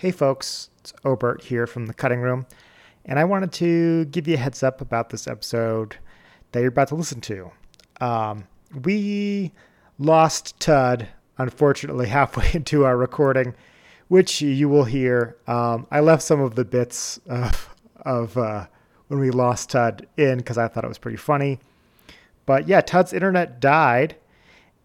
Hey folks, it's Obert here from the cutting room, and I wanted to give you a heads up about this episode that you're about to listen to. Um, we lost Tud, unfortunately, halfway into our recording, which you will hear. Um, I left some of the bits of, of uh, when we lost Tud in because I thought it was pretty funny. But yeah, Tud's internet died,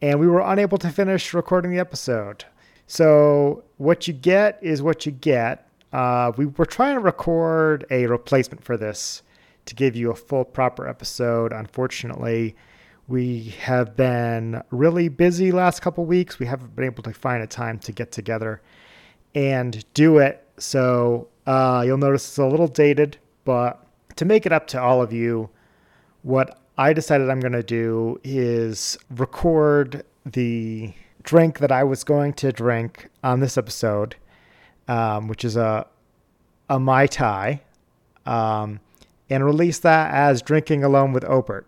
and we were unable to finish recording the episode. So what you get is what you get. Uh, we were trying to record a replacement for this to give you a full proper episode. Unfortunately, we have been really busy last couple weeks. We haven't been able to find a time to get together and do it. So uh, you'll notice it's a little dated, but to make it up to all of you, what I decided I'm going to do is record the drink that I was going to drink on this episode, um, which is a a mai tai, um, and release that as drinking alone with Obert.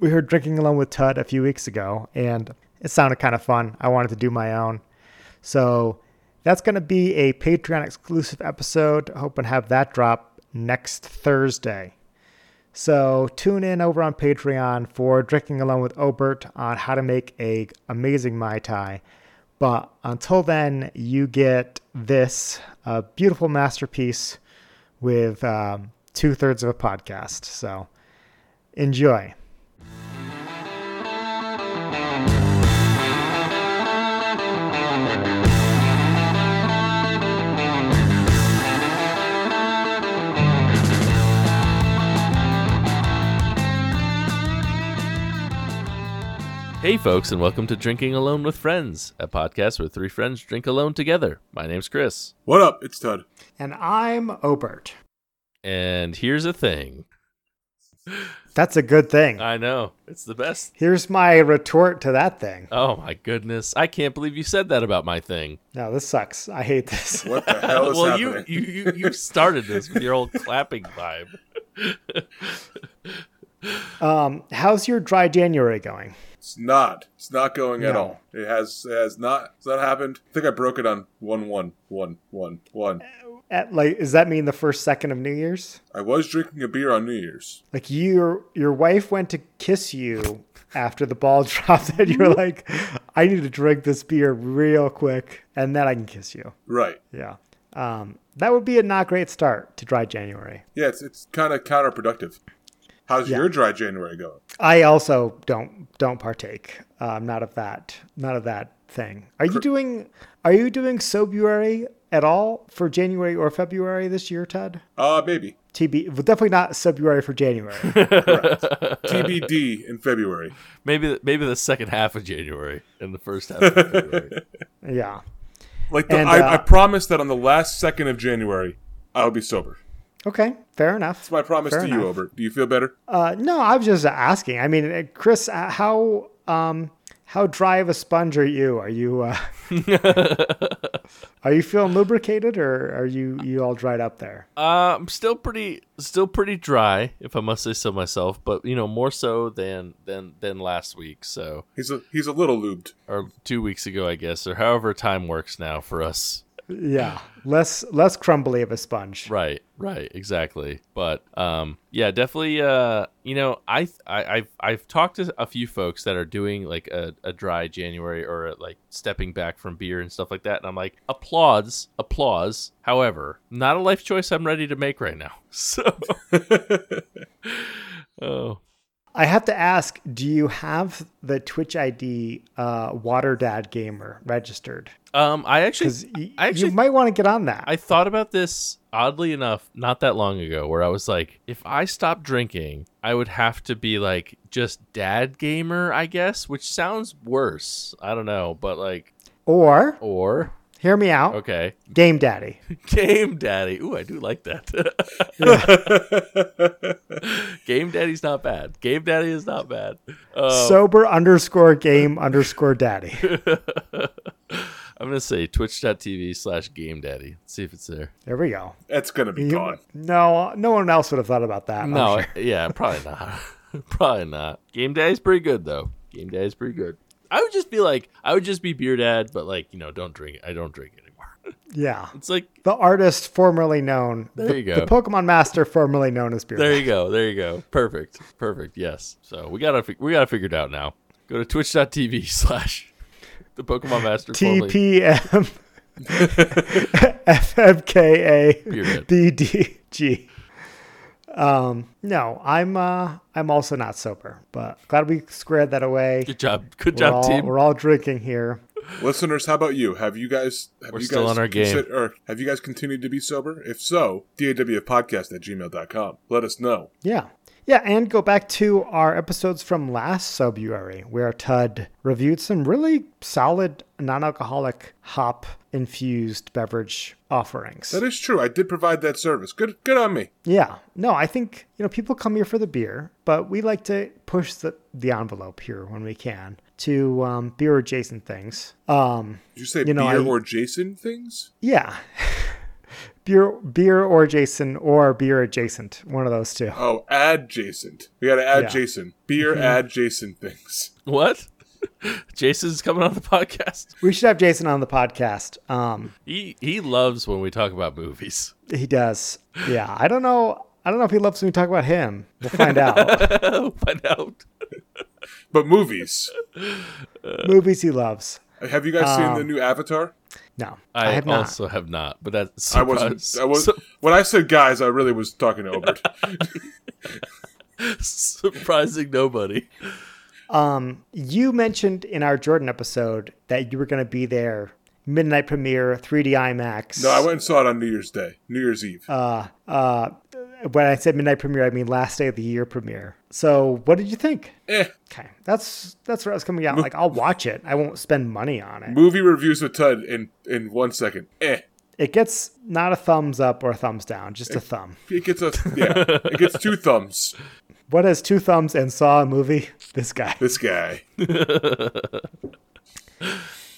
We heard drinking alone with Tud a few weeks ago, and it sounded kind of fun. I wanted to do my own, so that's going to be a Patreon exclusive episode. Hope and have that drop next Thursday. So tune in over on Patreon for Drinking Alone with Obert on how to make a amazing Mai Tai. But until then, you get this a beautiful masterpiece with um, two thirds of a podcast. So enjoy. Hey, folks, and welcome to Drinking Alone with Friends, a podcast where three friends drink alone together. My name's Chris. What up? It's Tud. And I'm Obert. And here's a thing. That's a good thing. I know. It's the best. Here's my retort to that thing. Oh, my goodness. I can't believe you said that about my thing. No, this sucks. I hate this. What the hell is well, happening? you, you, you, you started this with your old clapping vibe. Um, how's your dry January going? It's not. It's not going at all. It has. It has not. It's not happened. I think I broke it on one one one one one. At, like, does that mean the first second of New Year's? I was drinking a beer on New Year's. Like your your wife went to kiss you after the ball dropped, and you're like, I need to drink this beer real quick, and then I can kiss you. Right. Yeah. Um, that would be a not great start to dry January. Yeah. It's it's kind of counterproductive. How's Yeah. your dry January going? I also don't don't partake. Um, not of that. Not of that thing. Are you doing Are you doing Sobuary at all for January or February this year, Ted? Uh, maybe TB, well, definitely not February for January. TBD in February. Maybe maybe the second half of January and the first half of February. yeah. Like the, And, I, uh, I promise that on the last second of January, I'll be sober. Okay. Fair enough. That's my promise Fair to you, enough. Obert. Do you feel better? Uh, no, I was just asking. I mean, uh, Chris, uh, how um, how dry of a sponge are you? Are you uh, are you feeling lubricated, or are you you all dried up there? Uh, I'm still pretty, still pretty dry, if I must say so myself. But you know, more so than than than last week. So, He's a he's a little lubed. or two weeks ago, I guess, or however time works now for us. Yeah, less less crumbly of a sponge. Right, right, exactly. But um, yeah, definitely. Uh, you know, I, I I've I've talked to a few folks that are doing like a, a dry January or like stepping back from beer and stuff like that, and I'm like, applause, applause. However, not a life choice I'm ready to make right now. So, oh, I have to ask: Do you have the Twitch ID uh, Water Dad Gamer registered? um, I actually Because y- I actually you might want to get on that. I thought about this oddly enough not that long ago where I was like, if I stopped drinking, I would have to be like just dad gamer, I guess, which sounds worse. I don't know, but like, or or, hear me out, okay, Game Daddy. game daddy. Ooh, I do like that. game daddy's not bad. Game daddy is not bad. Uh, Sober underscore game underscore daddy. I'm going to say twitch.tv slash game daddy. See if it's there. There we go. That's gonna be You- gone. no, no one else would have thought about that. No, sure. yeah, probably not. probably not. Game Daddy's pretty good though. Game Daddy's pretty good. I would just be like, I would just be beer dad, but like, you know, don't drink it. I don't drink anymore. Yeah. It's like The artist formerly known. There the, you go. The Pokemon master formerly known as Beer. there you go, there you go. Perfect, perfect. Yes. So we gotta we gotta figure it out now. Go to twitch.tv slash the Pokemon Master. TPM FMKA. BDG. Um, no, I'm uh I'm also not sober, but glad we squared that away. Good job, good We're job, all, team. we're all drinking here. Listeners, how about you? Have you guys have We're you still guys on our game. consi- or have you guys continued to be sober? If so, dawfpodcast at gmail.com. Let us know. Yeah. Yeah, and go back to our episodes from last February where Tud reviewed some really solid non-alcoholic hop infused beverage offerings. That is true. I did provide that service. Good good on me. Yeah. No, I think, you know, people come here for the beer, but we like to push the, the envelope here when we can to um, beer adjacent things. Um, Did you say You know, beer I- or Jason things? yeah. beer beer or Jason or beer adjacent, one of those two. Oh, adjacent. We got to add Yeah. Jason. Beer adjacent things. What? Jason's coming on the podcast. We should have Jason on the podcast. Um, He he loves when we talk about movies. he does. Yeah. I don't know. I don't know if he loves when we talk about him. We'll find out. Find out. But movies. Movies he loves. Have you guys seen Um, the new Avatar? No, I, I, have not. also have not, but that's I wasn't. I was when I said guys. I really was talking to Obert. surprising nobody. Um, you mentioned in our Jordan episode that you were going to be there midnight premiere, 3D IMAX. no, I went and saw it on New Year's Day, New Year's Eve. Uh, uh, when I said midnight premiere, I mean last day of the year premiere. So, what did you think? eh. Okay, that's that's where I was coming out. Like, I'll watch it. I won't spend money on it. Movie reviews with Tud in in one second. Eh. It gets not a thumbs up or a thumbs down, just a thumb. It gets a yeah. it gets two thumbs. What has two thumbs and saw a movie? This guy. This guy.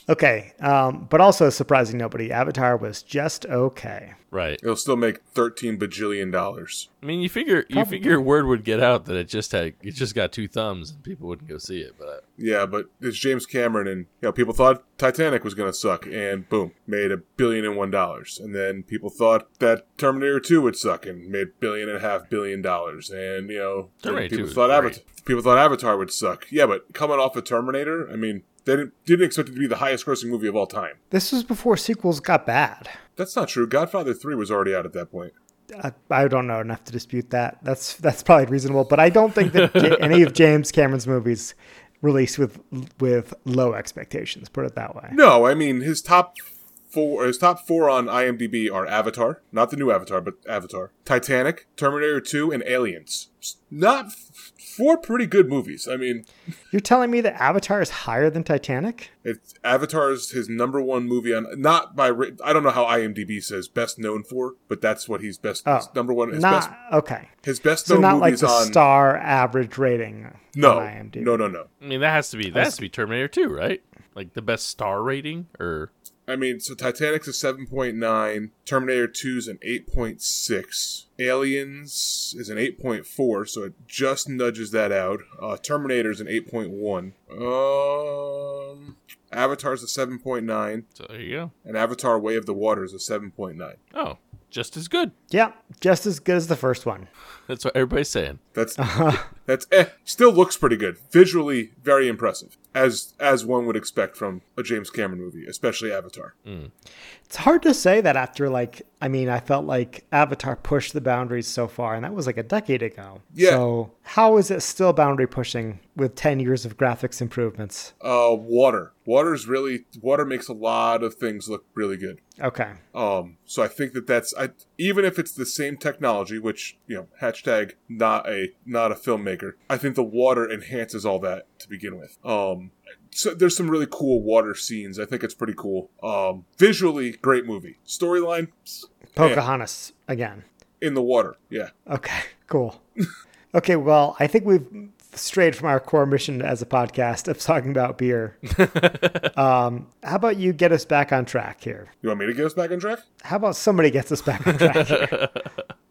Okay, um, but also surprising nobody. Avatar was just okay. Right. It'll still make thirteen bajillion dollars. I mean, you figure you figure word would get out that it just had it just got two thumbs and people wouldn't go see it. But Yeah, but it's James Cameron, and you know people thought Titanic was gonna suck, and boom, made a billion and one dollars. And then people thought that Terminator Two would suck, and made billion and a half billion dollars. And you know, Terminator people was thought. Avatar, people thought Avatar would suck. Yeah, but coming off of Terminator, I mean, they didn't, didn't expect it to be the highest grossing movie of all time. This was before sequels got bad. That's not true. Godfather Three was already out at that point. I, I don't know enough to dispute that. That's that's probably reasonable, but I don't think that any of James Cameron's movies released with with low expectations. Put it that way. No, I mean his top four. Uh, his top four on IMDb are Avatar, not the new Avatar, but Avatar, Titanic, Terminator Two, and Aliens. Not f- four pretty good movies. I mean, You're telling me that Avatar is higher than Titanic? it's Avatar's his number one movie on not by I don't know how IMDb says best known for, but that's what he's best oh, his Oh, number one. His not best okay. his best So known not like the on star average rating. no on IMDb. no no no. I mean, that has to be that has to be Terminator Two, right? Like the best star rating, or I mean, so Titanic's a 7.9, Terminator 2's an 8.6, Aliens is an 8.4, so it just nudges that out. Uh, Terminator's an 8.1. Um, Avatar's a 7.9, so there you go. and Avatar Way of the Water is a 7.9. Oh, just as good. Yeah, just as good as the first one. That's what everybody's saying. That's that's eh, still looks pretty good. Visually very impressive. As as one would expect from a James Cameron movie, especially Avatar. It's hard to say that after like I mean I felt like Avatar pushed the boundaries so far and that was like a decade ago. Yeah. So how is it still boundary pushing with 10 years of graphics improvements? Uh water. Water's really water makes a lot of things look really good. Okay. Um, so I think that that's I, even if it's the same technology, which you know, hashtag not a not a filmmaker. I think the water enhances all that to begin with. Um, so there's some really cool water scenes. I think it's pretty cool. Um, visually, great movie. Storyline Pocahontas again. in the water. Yeah, Okay, cool. okay, well, I think we've strayed from our core mission as a podcast of talking about beer. um, how about you get us back on track here? you want me to get us back on track? How about somebody gets us back on track here?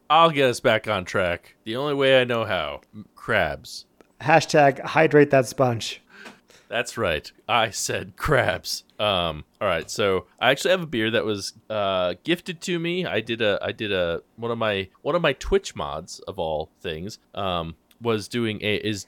I'll get us back on track. The only way I know how. Crabs. Hashtag hydrate that sponge. That's right. I said crabs. Um, all right, so I actually have a beer that was uh, gifted to me. I did a I did a one of my one of my Twitch mods of all things um, was doing a is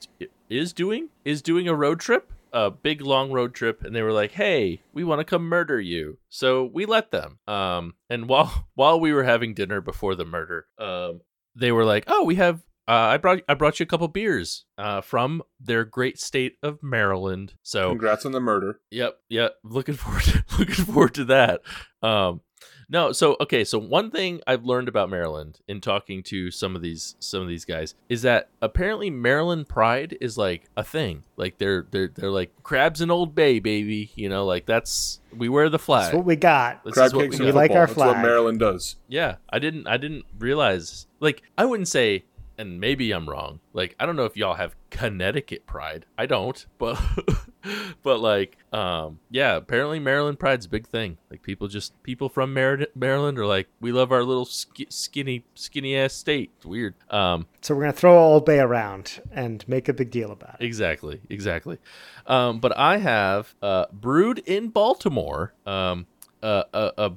is doing is doing a road trip, a big long road trip, and they were like, "Hey, we want to come murder you," so we let them. Um, and while while we were having dinner before the murder, um, they were like, "Oh, we have uh, I brought I brought you a couple beers uh, from their great state of Maryland. So Congrats on the murder. Yep, yep. Looking forward to, looking forward to that. Um, no, so okay, so one thing I've learned about Maryland in talking to some of these some of these guys is that apparently Maryland pride is like a thing. Like they're they're they're like crabs in Old Bay, baby. You know, like that's we wear the flag. That's what we got. This Crab is what cakes we and got. like football. our That's what flag. Maryland does. Yeah, I didn't I didn't realize like I wouldn't say and maybe I'm wrong. Like I don't know if y'all have Connecticut pride. I don't, but but like um yeah, apparently Maryland pride's a big thing. Like people just people from Mar- Maryland are like we love our little sk- skinny skinny ass state. It's weird. Um So we're gonna throw Old Bay around and make a big deal about it. Exactly, exactly. Um, but I have uh, brewed in Baltimore. Um, uh, uh,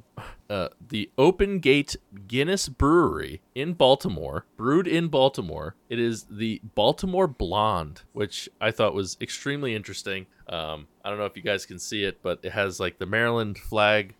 uh, the Open Gate Guinness Brewery in Baltimore, brewed in Baltimore. It is the Baltimore Blonde, which I thought was extremely interesting. Um, I don't know if you guys can see it, but it has like the Maryland flag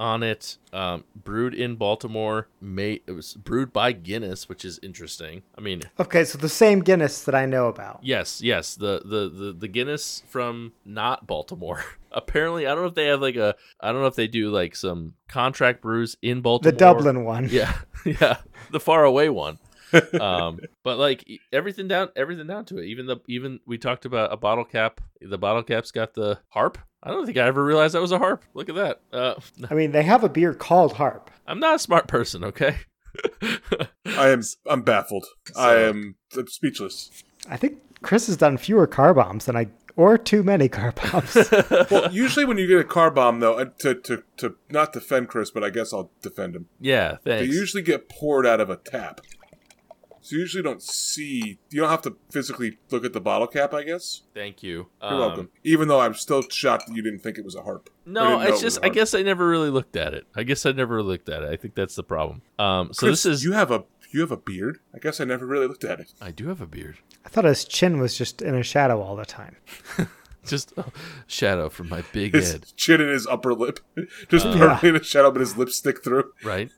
on it. Um, brewed in Baltimore. Made it was brewed by Guinness, which is interesting. I mean, Okay, so the same Guinness that I know about. Yes, yes. The the the, the Guinness from not Baltimore. Apparently, I don't know if they have like a I don't know if they do like some contract brews in Baltimore. The Dublin one. Yeah. Yeah. The far away one. um but like everything down everything down to it. Even the even we talked about a bottle cap. The bottle cap's got the harp. I don't think I ever realized that was a harp. Look at that. Uh I mean, they have a beer called Harp. I'm not a smart person, okay? I am. I'm baffled. I am speechless. I think Chris has done fewer car bombs than I, or too many car bombs. Well, usually when you get a car bomb, though, uh, to to to not defend Chris, but I guess I'll defend him. yeah, They usually get poured out of a tap, so you usually don't see. You don't have to physically look at the bottle cap. I guess Thank you. you're Um, welcome. Even though I'm still shocked that you didn't think it was a harp. No, didn't it it's just a I harp. guess I never really looked at it. I guess I never looked at it. I think that's the problem. Um, so Chris, this is you have a you have a beard. I guess I never really looked at it. I do have a beard, I thought his chin was just in a shadow all the time. just a shadow from my big His head, chin and his upper lip, just Uh, perfectly in a shadow, but his lips stick through. right?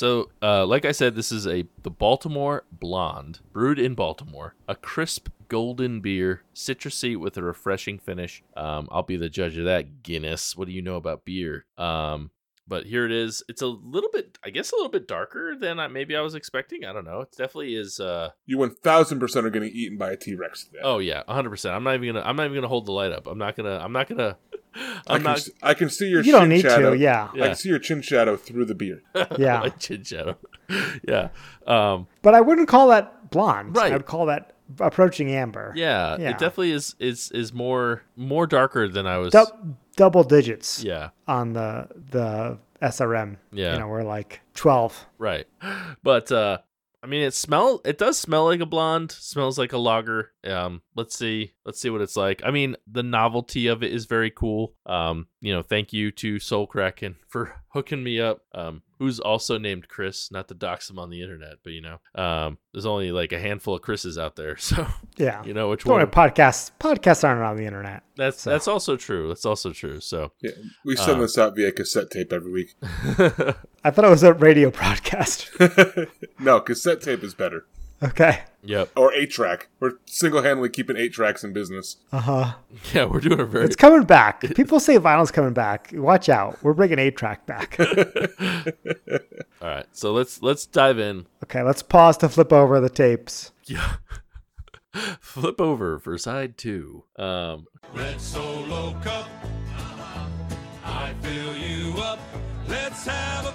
So, uh, like I said, this is a the Baltimore Blonde, brewed in Baltimore, a crisp golden beer, citrusy with a refreshing finish. Um, I'll be the judge of that. Guinness, what do you know about beer? Um, but here it is. It's a little bit, I guess, a little bit darker than I, maybe I was expecting. I don't know. It definitely is. Uh, You one thousand percent are getting eaten by a T Rex. Oh yeah, hundred percent. I'm not even gonna. I'm not even gonna hold the light up. I'm not gonna. I'm not gonna. I I'm can, not. s- I can see your. You don't chin need shadow. to, yeah. I can see your chin shadow through the beard. Yeah. my chin shadow. yeah. Um. But I wouldn't call that blonde. Right. I would call that approaching amber. Yeah. Yeah. It definitely is. Is is more more darker than I was. Du- double digits Yeah. on the the SRM. Yeah. You know, we're like 12. Right. But uh, I mean, it smell. It does smell like a blonde. Smells like a lager. Um. Let's see. Let's see what it's like. I mean, the novelty of it is very cool. Um. You know, thank you to Soul Kraken for hooking me up. Um. Who's also named Chris? Not to dox him on the internet, but you know, um, there's only like a handful of Chris's out there, so Yeah. you know which Don't one. podcasts podcasts aren't on the internet. That's that's also true. That's also true. So, Yeah, we send Uh. this out via cassette tape every week. I thought it was a radio broadcast. no, cassette tape is better. Okay. yep, Or eight track. We're single handedly keeping eight tracks in business. Uh huh. yeah, we're doing a very It's coming back. People say vinyl's coming back. Watch out. We're bringing eight track back. all right. So let's let's dive in. okay, let's pause to flip over the tapes. Yeah. Flip over for side two. Um, Red Solo Cup. I fill you up. Let's have a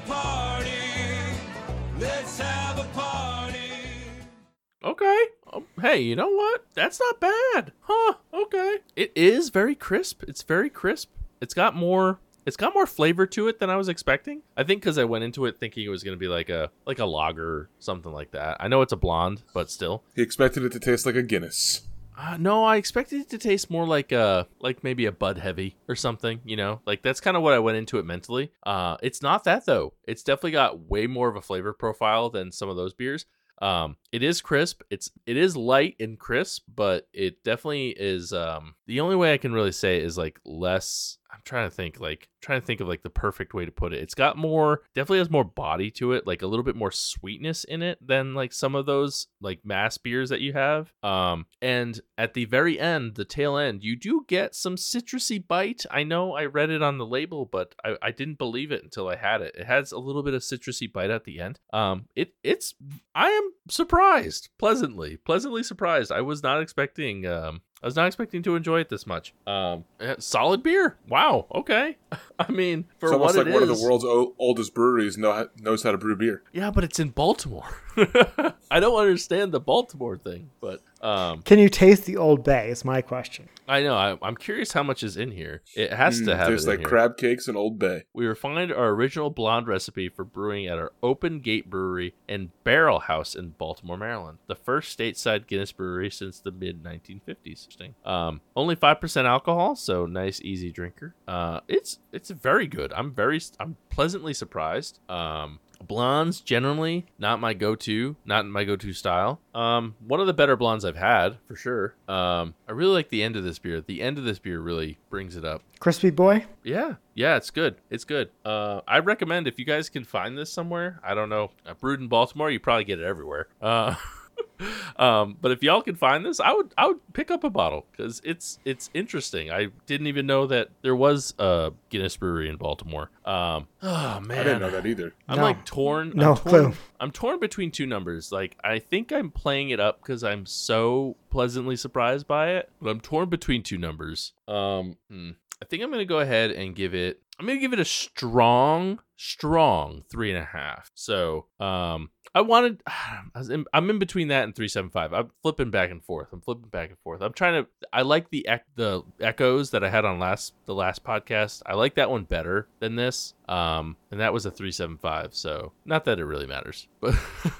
okay. Um, hey, you know what? That's not bad. Huh. Okay. It is very crisp. It's very crisp. It's got more. It's got more flavor to it than I was expecting. I think because I went into it thinking it was going to be like a like a lager, or something like that. I know it's a blonde, but still. He expected it to taste like a Guinness. Uh, no, I expected it to taste more like a like maybe a Bud Heavy or something. You know, like that's kind of what I went into it mentally. Uh, it's not that though. It's definitely got way more of a flavor profile than some of those beers. Um, it is crisp. It's it is light and crisp, but it definitely is. Um, the only way I can really say is like less. I'm trying to think like trying to think of like the perfect way to put it. It's got more definitely has more body to it, like a little bit more sweetness in it than like some of those like mass beers that you have. Um and at the very end, the tail end, you do get some citrusy bite. I know I read it on the label, but I, I didn't believe it until I had it. It has a little bit of citrusy bite at the end. Um it it's I am surprised, pleasantly, pleasantly surprised. I was not expecting um I was not expecting to enjoy it this much. Um, eh, solid beer. Wow. Okay. I mean, for It's almost what like one of the world's o- oldest breweries know, knows how to brew beer. Yeah, but it's in Baltimore. I don't understand the Baltimore thing, but um, Can you taste the Old Bay? Is my question. I know. I, I'm curious how much is in here. It has to Mm, have There's it in like here. crab cakes and Old Bay. We refined our original blonde recipe for brewing at our Open Gate Brewery and Barrel House in Baltimore, Maryland, the first stateside Guinness brewery since the mid 1950s. Interesting. Um, only five percent alcohol, so nice, easy drinker. Uh, it's it's very good. I'm very I'm pleasantly surprised. Um, blondes generally not my go-to, not my go-to style. Um, one of the better blondes I've had for sure. Um, I really like the end of this beer. The end of this beer really brings it up. Crispy boy? Yeah, yeah, it's good. It's good. Uh, I recommend if you guys can find this somewhere. I don't know, uh, brewed in Baltimore, you probably get it everywhere. Uh, um, but if y'all can find this, I would I would pick up a bottle because it's it's interesting. I didn't even know that there was a Guinness brewery in Baltimore. Um, oh man, I didn't know that either. I'm No. like torn. No I'm torn, clue. I'm torn between two numbers. Like I think I'm playing it up because I'm so pleasantly surprised by it, but I'm torn between two numbers. Um, hmm. I think I'm gonna go ahead and give it. I'm gonna give it a strong, strong three and a half. So, um, I wanted. I was in, I'm in between that and three seven five. I'm flipping back and forth. I'm flipping back and forth. I'm trying to. I like the ec- the echoes that I had on last the last podcast. I like that one better than this. Um, and that was a three seven five. So not that it really matters, but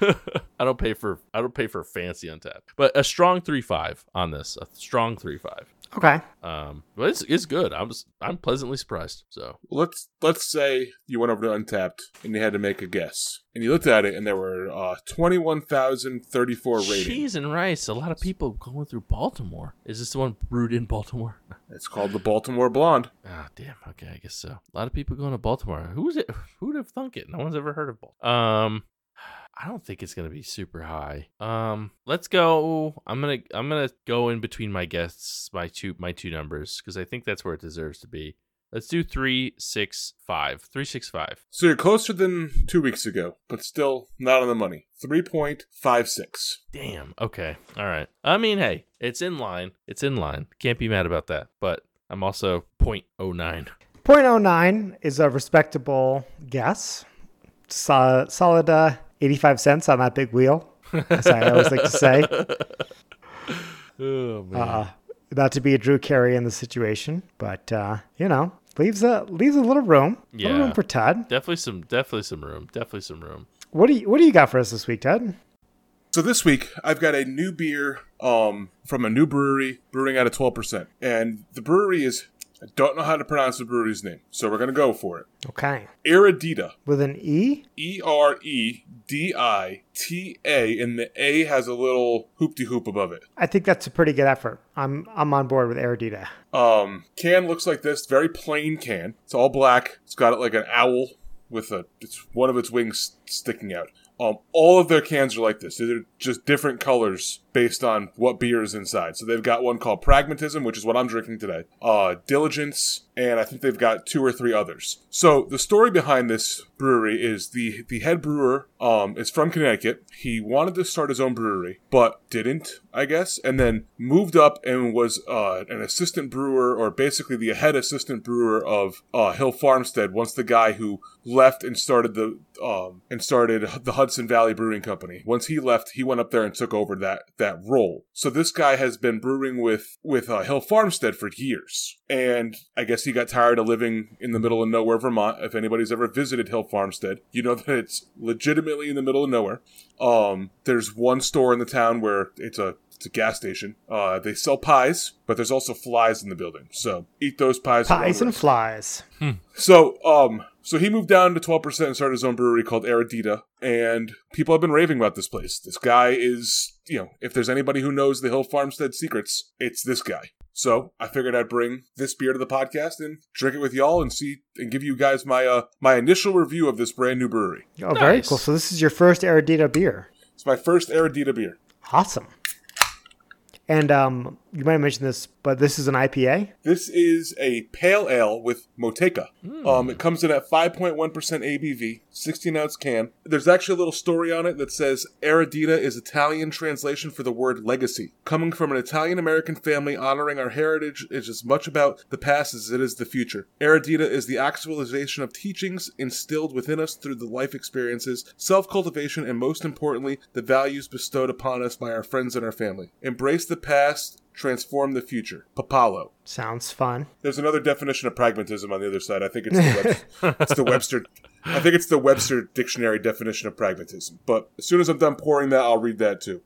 I don't pay for I don't pay for fancy on tap. But a strong three five on this. A strong three five. Okay. Um, but it's it's good. I'm just, I'm pleasantly surprised. So Let's let's say you went over to Untappd and you had to make a guess, and you looked at it, and there were uh, twenty one thousand thirty four ratings. cheese and rice. A lot of people going through Baltimore. Is this the one brewed in Baltimore? It's called the Baltimore Blonde. Ah, damn. Okay, I guess so. A lot of people going to Baltimore. Who's it? Who would have thunk it? No one's ever heard of Baltimore. Um, I don't think it's gonna be super high. Um, let's go. I'm gonna I'm gonna go in between my guests, my two my two numbers, because I think that's where it deserves to be. Let's do three six five. Three six five. So you're closer than two weeks ago, but still not on the money. Three point five six. Damn. Okay. All right. I mean, hey, it's in line. It's in line. Can't be mad about that. But I'm also 0.09. 0.09 is a respectable guess. Solid, solid uh, 85 cents on that big wheel, as I always like to say. Oh man. Uh, not to be a Drew Carey in the situation, but, uh, you know, leaves a, leaves a little room. A little Yeah. room for Todd. definitely some. Definitely some room. Definitely some room. What do you, what do you got for us this week, Todd? So this week I've got a new beer um, from a new brewery brewing at a twelve percent, and the brewery is I don't know how to pronounce the brewery's name, so we're gonna go for it. Okay. Eredita. With an E? E R E D I T A, and the A has a little hoopty hoop above it. I think that's a pretty good effort. I'm, I'm on board with Eridita. Um, can looks like this, very plain can. It's all black. It's got like an owl with a it's one of its wings sticking out. Um, all of their cans are like this. They're just different colors based on what beer is inside. So they've got one called Pragmatism, which is what I'm drinking today. Uh, Diligence, and I think they've got two or three others. So the story behind this brewery is the the head brewer um is from Connecticut. He wanted to start his own brewery, but didn't, I guess, and then moved up and was uh, an assistant brewer, or basically the head assistant brewer of uh, Hill Farmstead. Once the guy who left and started the um, and started the Hudson Valley Brewing Company. Once he left, he went up there and took over that that role. So this guy has been brewing with with uh, Hill Farmstead for years, and I guess he got tired of living in the middle of nowhere, Vermont. If anybody's ever visited Hill Farmstead, you know that it's legitimately in the middle of nowhere. Um, there's one store in the town where it's a It's a gas station. Uh, they sell pies, but there's also flies in the building. So eat those pies. Pies and the rest- flies. so, um, so he moved down to 12% and started his own brewery called Eredita. and people have been raving about this place. This guy is, you know, if there's anybody who knows the Hill Farmstead secrets, it's this guy. So I figured I'd bring this beer to the podcast and drink it with y'all and see and give you guys my uh my initial review of this brand new brewery. Oh, very cool. So this is your first Eredita beer. It's my first Eredita beer. Awesome. And um, you might have mentioned this, but this is an IPA. This is a pale ale with Motueka. Um, it comes in at 5.1% ABV, 16 ounce can. There's actually a little story on it that says Eredita is Italian translation for the word legacy. Coming from an Italian American family honoring our heritage is as much about the past as it is the future. Eredita is the actualization of teachings instilled within us through the life experiences, self cultivation, and most importantly, the values bestowed upon us by our friends and our family. Embrace the past, transform the future. Papalo. Sounds fun. There's another definition of pragmatism on the other side. I think it's the, Web- it's the Webster. I think it's the Webster dictionary definition of pragmatism. But as soon as I'm done pouring that, I'll read that too.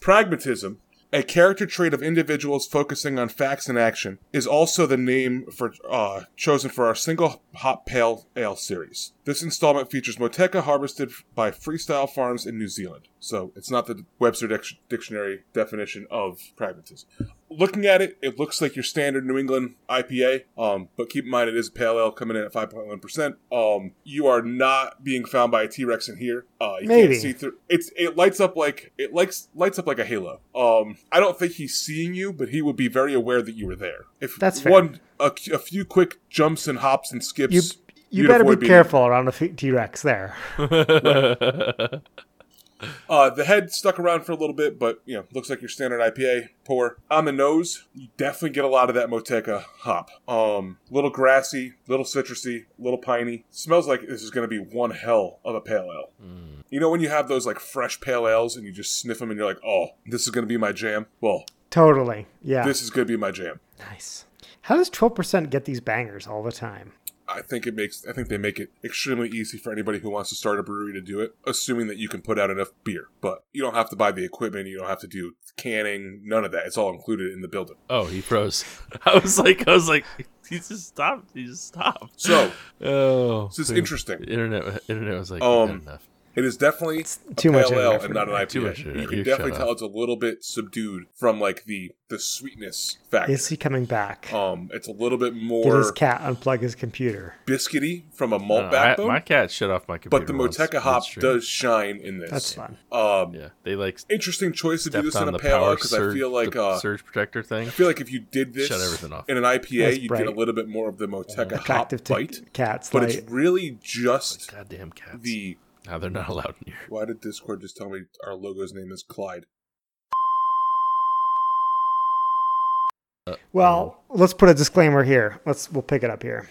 Pragmatism, a character trait of individuals focusing on facts and action, is also the name for uh, chosen for our single hop pale ale series. This installment features Motueka harvested by Freestyle Farms in New Zealand. So it's not the Webster Dic- dictionary definition of pragmatism. Looking at it, it looks like your standard New England IPA. Um, but keep in mind it is a pale ale coming in at 5.1%. Um, you are not being found by a T-Rex in here. Uh, you Maybe. can't see through. It's it lights up like it likes lights up like a halo. Um, I don't think he's seeing you, but he would be very aware that you were there. If That's fair. one a, a few quick jumps and hops and skips. You you better be careful around a T Rex there. Uh, the head stuck around for a little bit, but you know, looks like your standard IPA pour. On the nose, you definitely get a lot of that Motueka hop. Um, little grassy, little citrusy, little piney. Smells like this is going to be one hell of a pale ale. You know when you have those like fresh pale ales and you just sniff them and you're like, oh, this is going to be my jam. Well, Totally. Yeah. this is going to be my jam. nice. How does 12% get these bangers all the time? I think it makes. I think they make it extremely easy for anybody who wants to start a brewery to do it, assuming that you can put out enough beer. But you don't have to buy the equipment. You don't have to do canning. None of that. It's all included in the building. oh, he froze. I was like, I was like, he just stopped. He just stopped. So Oh, this is interesting. Internet, internet was like, Um, enough. It is definitely a too pale much ale and not an me. IPA. Too much you can You definitely tell up. it's a little bit subdued from like the the sweetness factor. Is he coming back? Um, it's a little bit Get more his cat unplug his computer. biscuity from a No, malt I- backbone, my cat shut off my computer. but the once Motueka hop does shine in this. That's fun. Um, Yeah, they like interesting choice to do this in on a pale ale power because I feel like the uh, surge protector thing. I feel like if you did this Shut everything off. in an IPA, you'd get a little bit more of the Motueka hop Attractive to bite. cats. But like, it's really just Goddamn cats. the. Now they're not allowed in here. Why did Discord just tell me our logo's name is Clyde? Well, let's put a disclaimer here. Let's we'll pick it up here.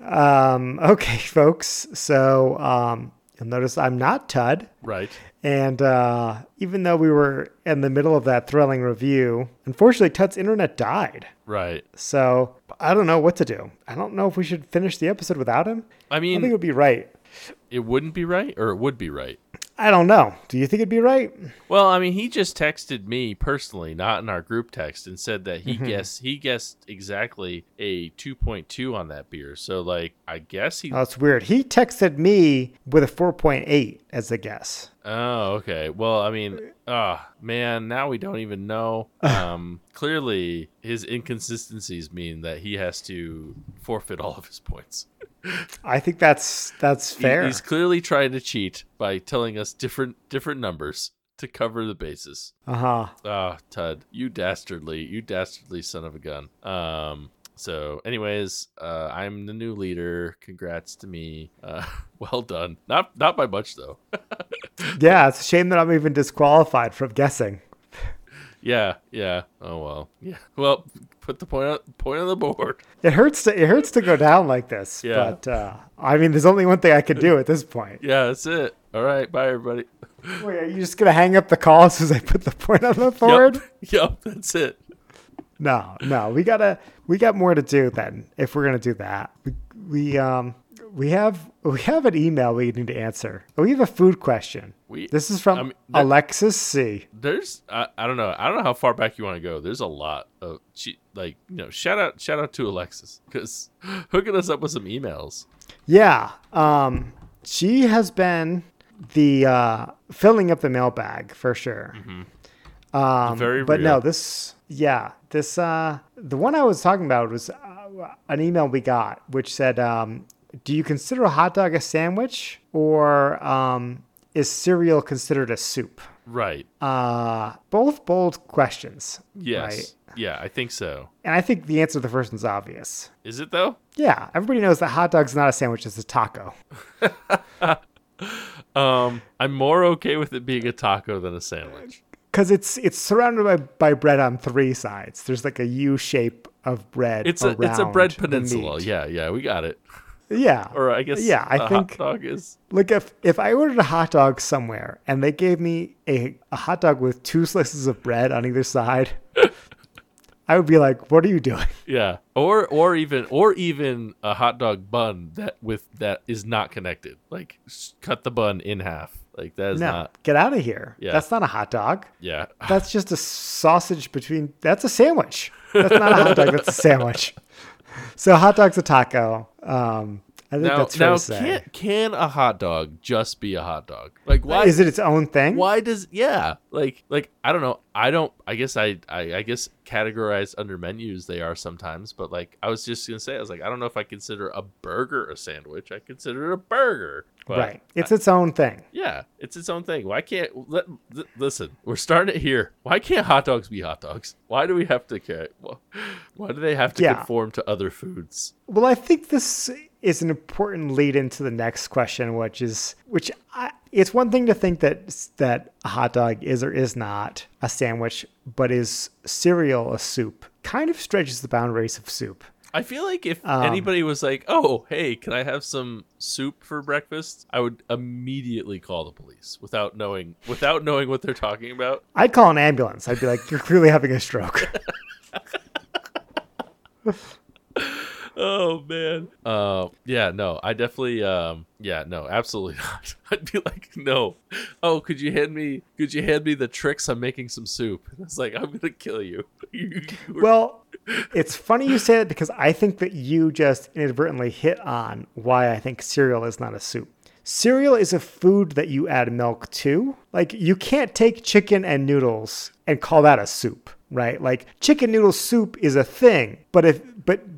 Um, okay, folks. So um, you'll notice I'm not Tud, Right. and uh, even though we were in the middle of that thrilling review, unfortunately, Tud's internet died. Right. So I don't know what to do. I don't know if we should finish the episode without him. I mean, I mean, think it would be right. It wouldn't be right, or it would be right. I don't know. Do you think it'd be right? Well, I mean, he just texted me personally, not in our group text, and said that he Mm-hmm. guessed he guessed exactly a two point two on that beer. So, like, I guess he. Oh, it's weird. He texted me with a 4.8 as a guess. Oh, okay. Well, I mean, ah, man, now we don't even know. Um, clearly, his inconsistencies mean that he has to forfeit all of his points. I think that's that's He- fair. he's clearly trying to cheat by telling us different different numbers to cover the bases. Uh huh. Ah, Tud, you dastardly, you dastardly son of a gun. Um. So, anyways, uh, I'm the new leader. Congrats to me. Uh, well done. Not not by much though. Yeah, it's a shame that I'm even disqualified from guessing. Yeah, yeah. Oh well. Yeah. Well, put the point on, point on the board. It hurts to it hurts to go down like this. Yeah. But uh, I mean, there's only one thing I can do at this point. Yeah, that's it. All right. Bye, everybody. Wait, are you just gonna hang up the call as I put the point on the board? Yep. Yep. That's it. No, no, we gotta we got more to do then if we're gonna do that. We we um we have we have an email we need to answer. We have a food question. We- this is from I mean, that- Alexis C. There's I, I don't know I don't know how far back you want to go. There's a lot of she like you know shout out shout out to Alexis because hooking us up with some emails. Yeah, um, she has been the uh, filling up the mailbag for sure. Um, Very but no, this yeah, this uh, the one I was talking about was uh, an email we got which said, um, "Do you consider a hot dog a sandwich, or um, is cereal considered a soup?" Right. Uh, both bold questions. Yes. Right. Yeah, I think so. And I think the answer to the first one's obvious. Is it though? Yeah, everybody knows that hot dog's not a sandwich; it's a taco. Um, I'm more okay with it being a taco than a sandwich. because it's it's surrounded by, by bread on three sides. There's like a U shape of bread. It's a it's a bread peninsula. Yeah, yeah, we got it. yeah. Or I guess yeah. I a think hot dog is like if if I ordered a hot dog somewhere and they gave me a, a hot dog with two slices of bread on either side, I would be like, "What are you doing?" yeah, or or even or even a hot dog bun that with that is not connected. Like cut the bun in half. Like that is no, not. get out of here. Yeah. That's not a hot dog. Yeah. That's just a sausage between. That's a sandwich. That's not a hot dog. That's a sandwich. So hot dog's a taco. Um, I think Now, that's fair now to say. can can a hot dog just be a hot dog? Like why Is it its own thing? why does yeah like like i don't know i don't i guess I, I i guess categorized under menus they are sometimes but like i was just gonna say i was like i don't know if i consider a burger a sandwich i consider it a burger but right. It's its own thing. yeah it's its own thing why can't let, th- listen we're starting it here why can't hot dogs be hot dogs why do we have to why do they have to Yeah. conform to other foods Well, I think this is an important lead into the next question, which is which I, it's one thing to think that that a hot dog is or is not a sandwich, but is cereal a soup? Kind of stretches the boundaries of soup. I feel like if Um, anybody was like, "Oh, hey, can I have some soup for breakfast?" I would immediately call the police without knowing without knowing what they're talking about. I'd call an ambulance. I'd be like, "You're clearly having a stroke." Oh man. Uh, yeah, no, I definitely, um, yeah, no, absolutely not. I'd be like, no. Oh, could you hand me? Could you hand me the tricks I'm making some soup? And it's like, I'm gonna kill you. You- you were- well, it's funny you say that because I think that you just inadvertently hit on why I think cereal is not a soup. Cereal is a food that you add milk to. Like you can't take chicken and noodles and call that a soup, right? Like chicken noodle soup is a thing, but if but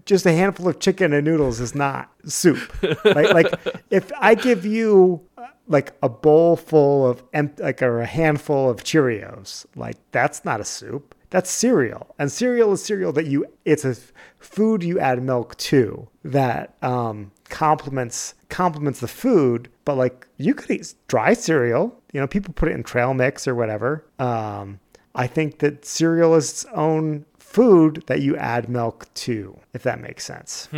just a handful of chicken and noodles is not soup. right? Like if I give you uh, like a bowl full of emp- like or a handful of Cheerios, like that's not a soup. That's cereal, and cereal is cereal that you. It's a food you add milk to that um, complements complements the food. But like you could eat dry cereal. You know, people put it in trail mix or whatever. Um, I think that cereal is its own food that you add milk to, if that makes sense.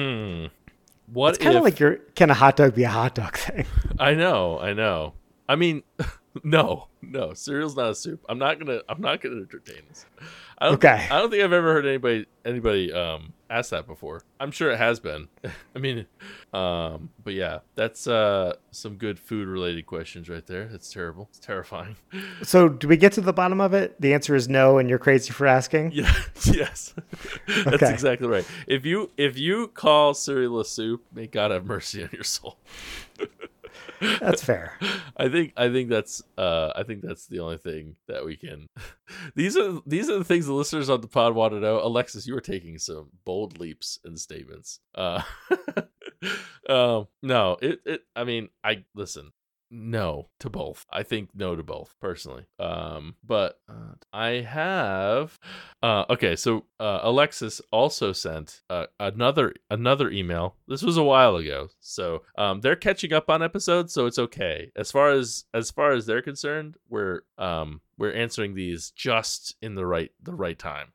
what It's kind of like your can a hot dog be a hot dog thing? I know, I know. I mean, no, no, cereal's not a soup. I'm not gonna, I'm not gonna entertain this. I don't, Okay. I don't think I've ever heard anybody, anybody, um, ask that before. I'm sure it has been. I mean, um, but yeah, that's uh some good food related questions right there. That's terrible. It's terrifying. so, do we get to the bottom of it? The answer is no, and you're crazy for asking. Yeah, yes, that's Okay. exactly right. If you if you call cereal a soup, may God have mercy on your soul. That's fair. I think I think that's uh I think that's the only thing that we can these are these are the things the listeners on the pod want to know. Alexis, you are taking some bold leaps and statements. Uh um no, it it I mean, I listen. No to both. I think no to both personally. Um but uh, I have uh okay, so uh Alexis also sent uh, another another email. This was a while ago. So um they're catching up on episodes, so it's okay. As far as as far as they're concerned, we're um we're answering these just in the right the right time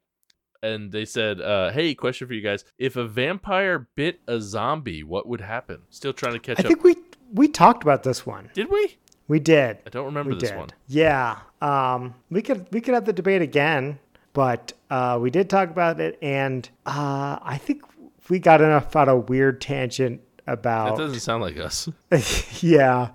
and they said, uh, "Hey, question for you guys: If a vampire bit a zombie, what would happen?" Still trying to catch I up. think we we talked about this one. Did we? We did. I don't remember We this did. one. Yeah. Um, we could we could have the debate again, but uh, we did talk about it, and uh, I think we got enough on a weird tangent about. That doesn't sound like us. yeah,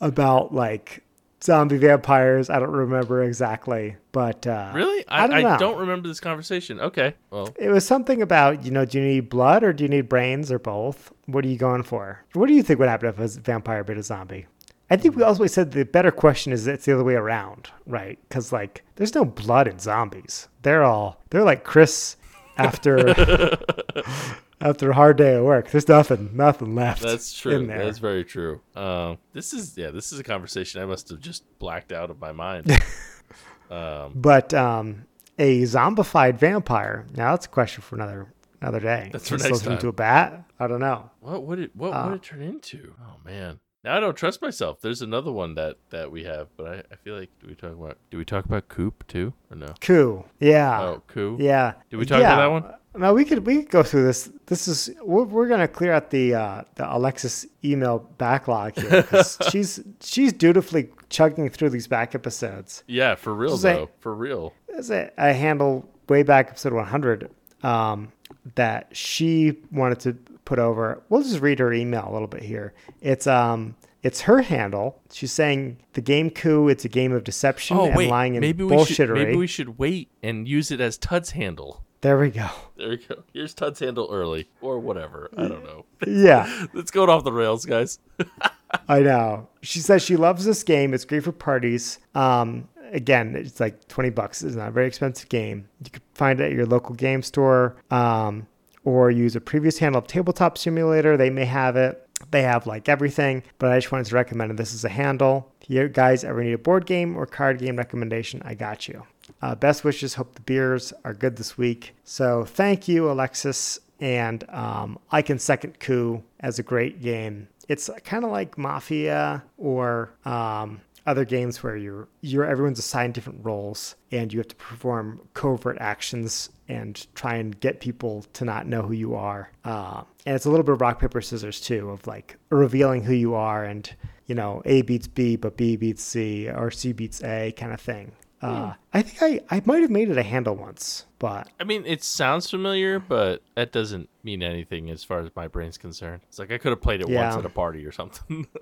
about like zombie vampires. I don't remember exactly, but uh, Really? I I, don't I, don't remember this conversation. Okay. Well, It was something about you know, do you need blood or do you need brains or both? What are you going for? What do you think would happen if a vampire bit a zombie? I think we also said the better question is it's the other way around, right? Because like, there's no blood in zombies. They're all they're like Chris after after a hard day at work. There's nothing, nothing left. that's true. That's very true. Um, this is yeah. This is a conversation I must have just blacked out of my mind. um, But um, a zombified vampire. Now that's a question for another another day. That's for next turn into a bat. I don't know. what would it what Uh, would it turn into? Oh man. Now I don't trust myself. There's another one that that we have, but I, I feel like do we talk about do we talk about Coop too or no? Coup. Yeah. Oh, Coop. Yeah. Did we talk about that one? No, we could we could go through this. This is we're, we're gonna clear out the uh, the Alexis email backlog here 'cause she's she's dutifully chugging through these back episodes. Yeah, for real Say- though. For real. There's a, a handle way back episode 100 um, that she wanted to put over. We'll just read her email a little bit here. It's um it's her handle. She's saying the game coup. It's a game of deception Oh and wait, lying and maybe we should bullshittery. maybe we should wait and use it as Tud's handle. There we go. There we go. Here's Tud's handle early or whatever. I don't know. Yeah. Let's go off the rails, guys. I know. She says she loves this game. It's great for parties. Um, again, it's like 20 bucks. It's not a very expensive game. You can find it at your local game store um, or use a previous handle of Tabletop Simulator. They may have it. They have like everything, but I just wanted to recommend it. This is a handle. If you guys ever need a board game or card game recommendation, I got you. Uh, best wishes. Hope the beers are good this week. So thank you, Alexis. And um, I can second Coup as a great game. It's kind of like Mafia or um, other games where you're you're everyone's assigned different roles and you have to perform covert actions and try and get people to not know who you are. Uh, and it's a little bit of rock paper scissors too, of like revealing who you are and you know A beats B but B beats C or C beats A kind of thing. Uh, I think I, I might have made it a handle once, but I mean, it sounds familiar, but that doesn't mean anything as far as my brain's concerned. It's like I could have played it once at a party or something.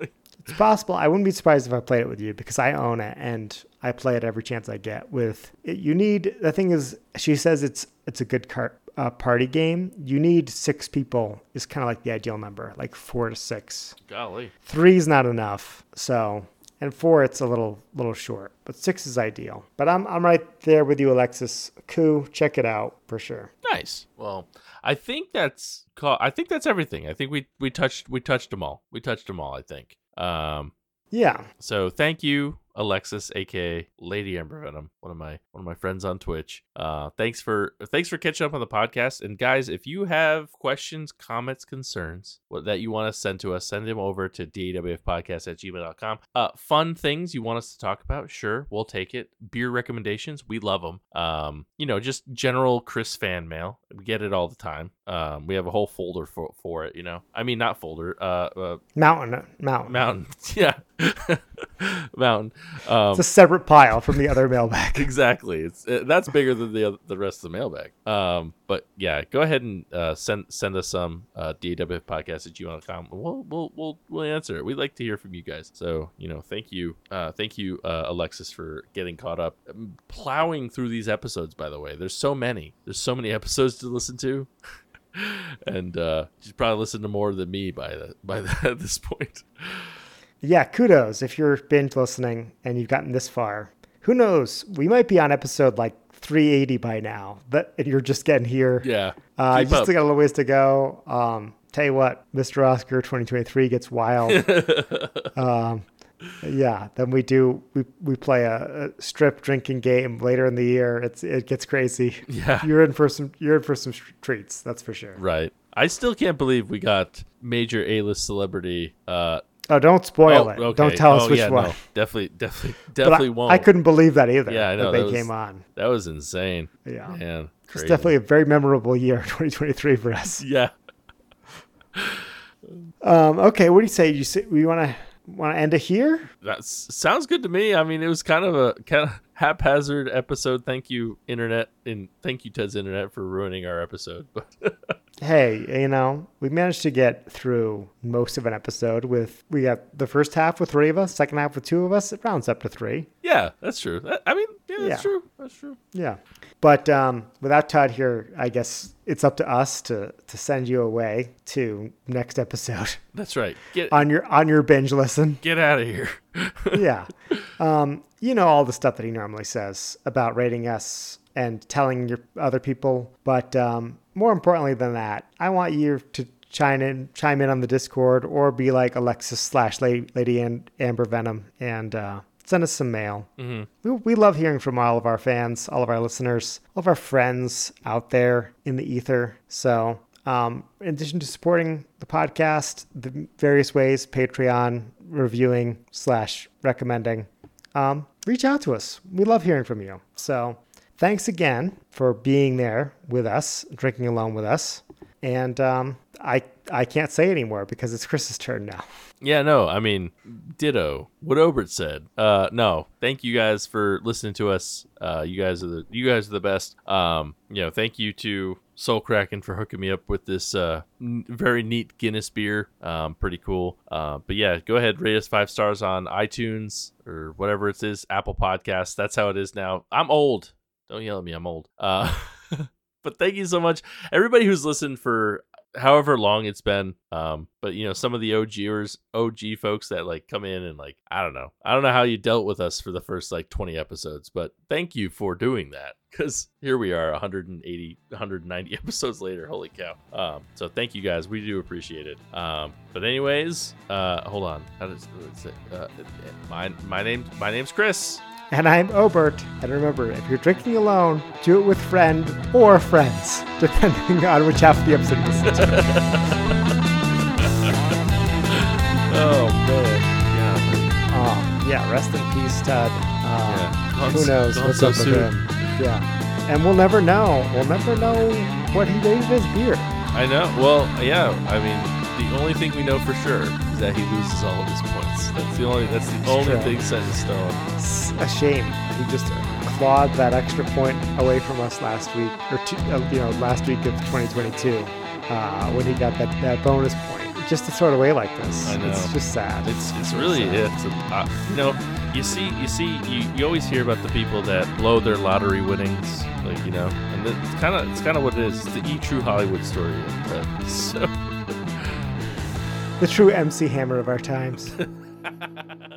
It's possible. I wouldn't be surprised if I played it with you because I own it and I play it every chance I get. With it, you need the thing is she says it's it's a good car, uh, party game. You need six people is kind of like the ideal number, like four to six. Golly. Three is not enough. So and four it's a little little short, but six is ideal. But I'm I'm right there with you, Alexis. Coup, check it out for sure. Nice. Well, I think that's call- I think that's everything. I think we we touched we touched them all. We touched them all. I think. Um. Yeah, So thank you, Alexis, aka Lady Amber Venom, one of my one of my friends on Twitch. Uh, thanks for thanks for catching up on the podcast. And guys, if you have questions, comments, concerns what, that you want to send to us, send them over to dawfpodcast at gmail.com. Uh, fun things you want us to talk about, sure, we'll take it. Beer recommendations, we love them. Um, you know, just general Chris fan mail, we get it all the time. Um, we have a whole folder for for it. You know, I mean not folder, uh, uh mountain, mountain. mountain, yeah, mountain. Um, It's a separate pile from the other mailbag. exactly. It's uh, that's bigger than the the rest of the mailbag. Um, but yeah, go ahead and uh, send send us some uh, dawfpodcast at gmail.com. We'll we'll we'll we'll answer it. We'd like to hear from you guys. So you know, thank you, uh, thank you, uh, Alexis, for getting caught up, Um, plowing through these episodes. By the way, there's so many. There's so many episodes to listen to. And uh, she's probably listened to more than me by the, by the, at this point. Yeah, kudos if you're binge listening and you've gotten this far. Who knows? We might be on episode like 380 by now, but you're just getting here. Yeah, uh, just up. got a little ways to go. Um, tell you what, Mr. Oscar 2023 gets wild. um, yeah, then we do we we play a, a strip drinking game later in the year. It's it gets crazy. Yeah. you're in for some you're in for some treats. That's for sure. Right. I still can't believe we got major A-list celebrity. Uh, Oh, don't spoil oh, it. okay. Don't tell us Oh, which yeah, one. no. Definitely, definitely, definitely I, won't. I couldn't believe that either. Yeah, I know, that they that was- came on. That was insane. Yeah. Man, It's definitely a very memorable year, 2023 for us. Yeah. Um, okay, what do you say? You say we want to want to end it here? That sounds good to me. I mean, it was kind of a kind of haphazard episode. Thank you, internet, and thank you, Tud's internet, for ruining our episode. But hey, you know, we managed to get through most of an episode with we got the first half with three of us, second half with two of us. It rounds up to three. yeah, that's true. I mean, yeah, that's Yeah. true. That's true. Yeah. But um, without Tud here, I guess it's up to us to to send you away to next episode That's right. Get on your on your binge listen. get out of here. yeah. Um, you know all the stuff that he normally says about rating us and telling your other people, but um, more importantly than that, I want you to chime in, chime in on the Discord, or be like Alexis slash Lady Amber Venom and uh, send us some mail. Mm-hmm. We, we love hearing from all of our fans, all of our listeners, all of our friends out there in the ether. So. Um, in addition to supporting the podcast, the various ways, Patreon, reviewing slash recommending, um, reach out to us. We love hearing from you. So thanks again for being there with us, drinking alone with us. And um, I I can't say anymore because it's Chris's turn now. Yeah, no, I mean, ditto. What Obert said. Uh, no, thank you guys for listening to us. Uh, you guys are the you guys are the best. Um, you know, thank you to Soul Kraken for hooking me up with this uh n- very neat Guinness beer. Um, pretty cool. Uh, but yeah, go ahead, rate us five stars on iTunes or whatever it is, Apple Podcasts. That's how it is now. I'm old. Don't yell at me. I'm old. Uh, but thank you so much, everybody who's listened for however long it's been. Um, but you know, some of the OGers, OG folks that like come in and like, I don't know, I don't know how you dealt with us for the first like 20 episodes, but thank you for doing that because here we are 180, 190 episodes later. Holy cow. Um, so thank you guys. We do appreciate it. Um, but anyways, uh, hold on. How does? Uh, my, my name, my name's Chris. And I'm Obert. And remember, if you're drinking alone, do it with friend or friends, depending on which half of the episode you listen to. Oh man. Oh, yeah, rest in peace, Tud. Uh, Yeah. Who knows what's so up with him? Yeah. And we'll never know. We'll never know what he rated his beer. I know. Well, yeah. I mean, the only thing we know for sure is that he loses all of his points. That's the only. That's the only true. thing set in stone. It's a shame. He just clawed that extra point away from us last week, or two, uh, you know, last week of 2022, uh, when he got that, that bonus point. Just to throw it away like this. I know. It's just sad. It's it's so really sad. it's a, uh, you know you see you see you, you always hear about the people that blow their lottery winnings like you know and it's kind of it's kind of what it is it's the e true Hollywood story uh, so the true MC Hammer of our times.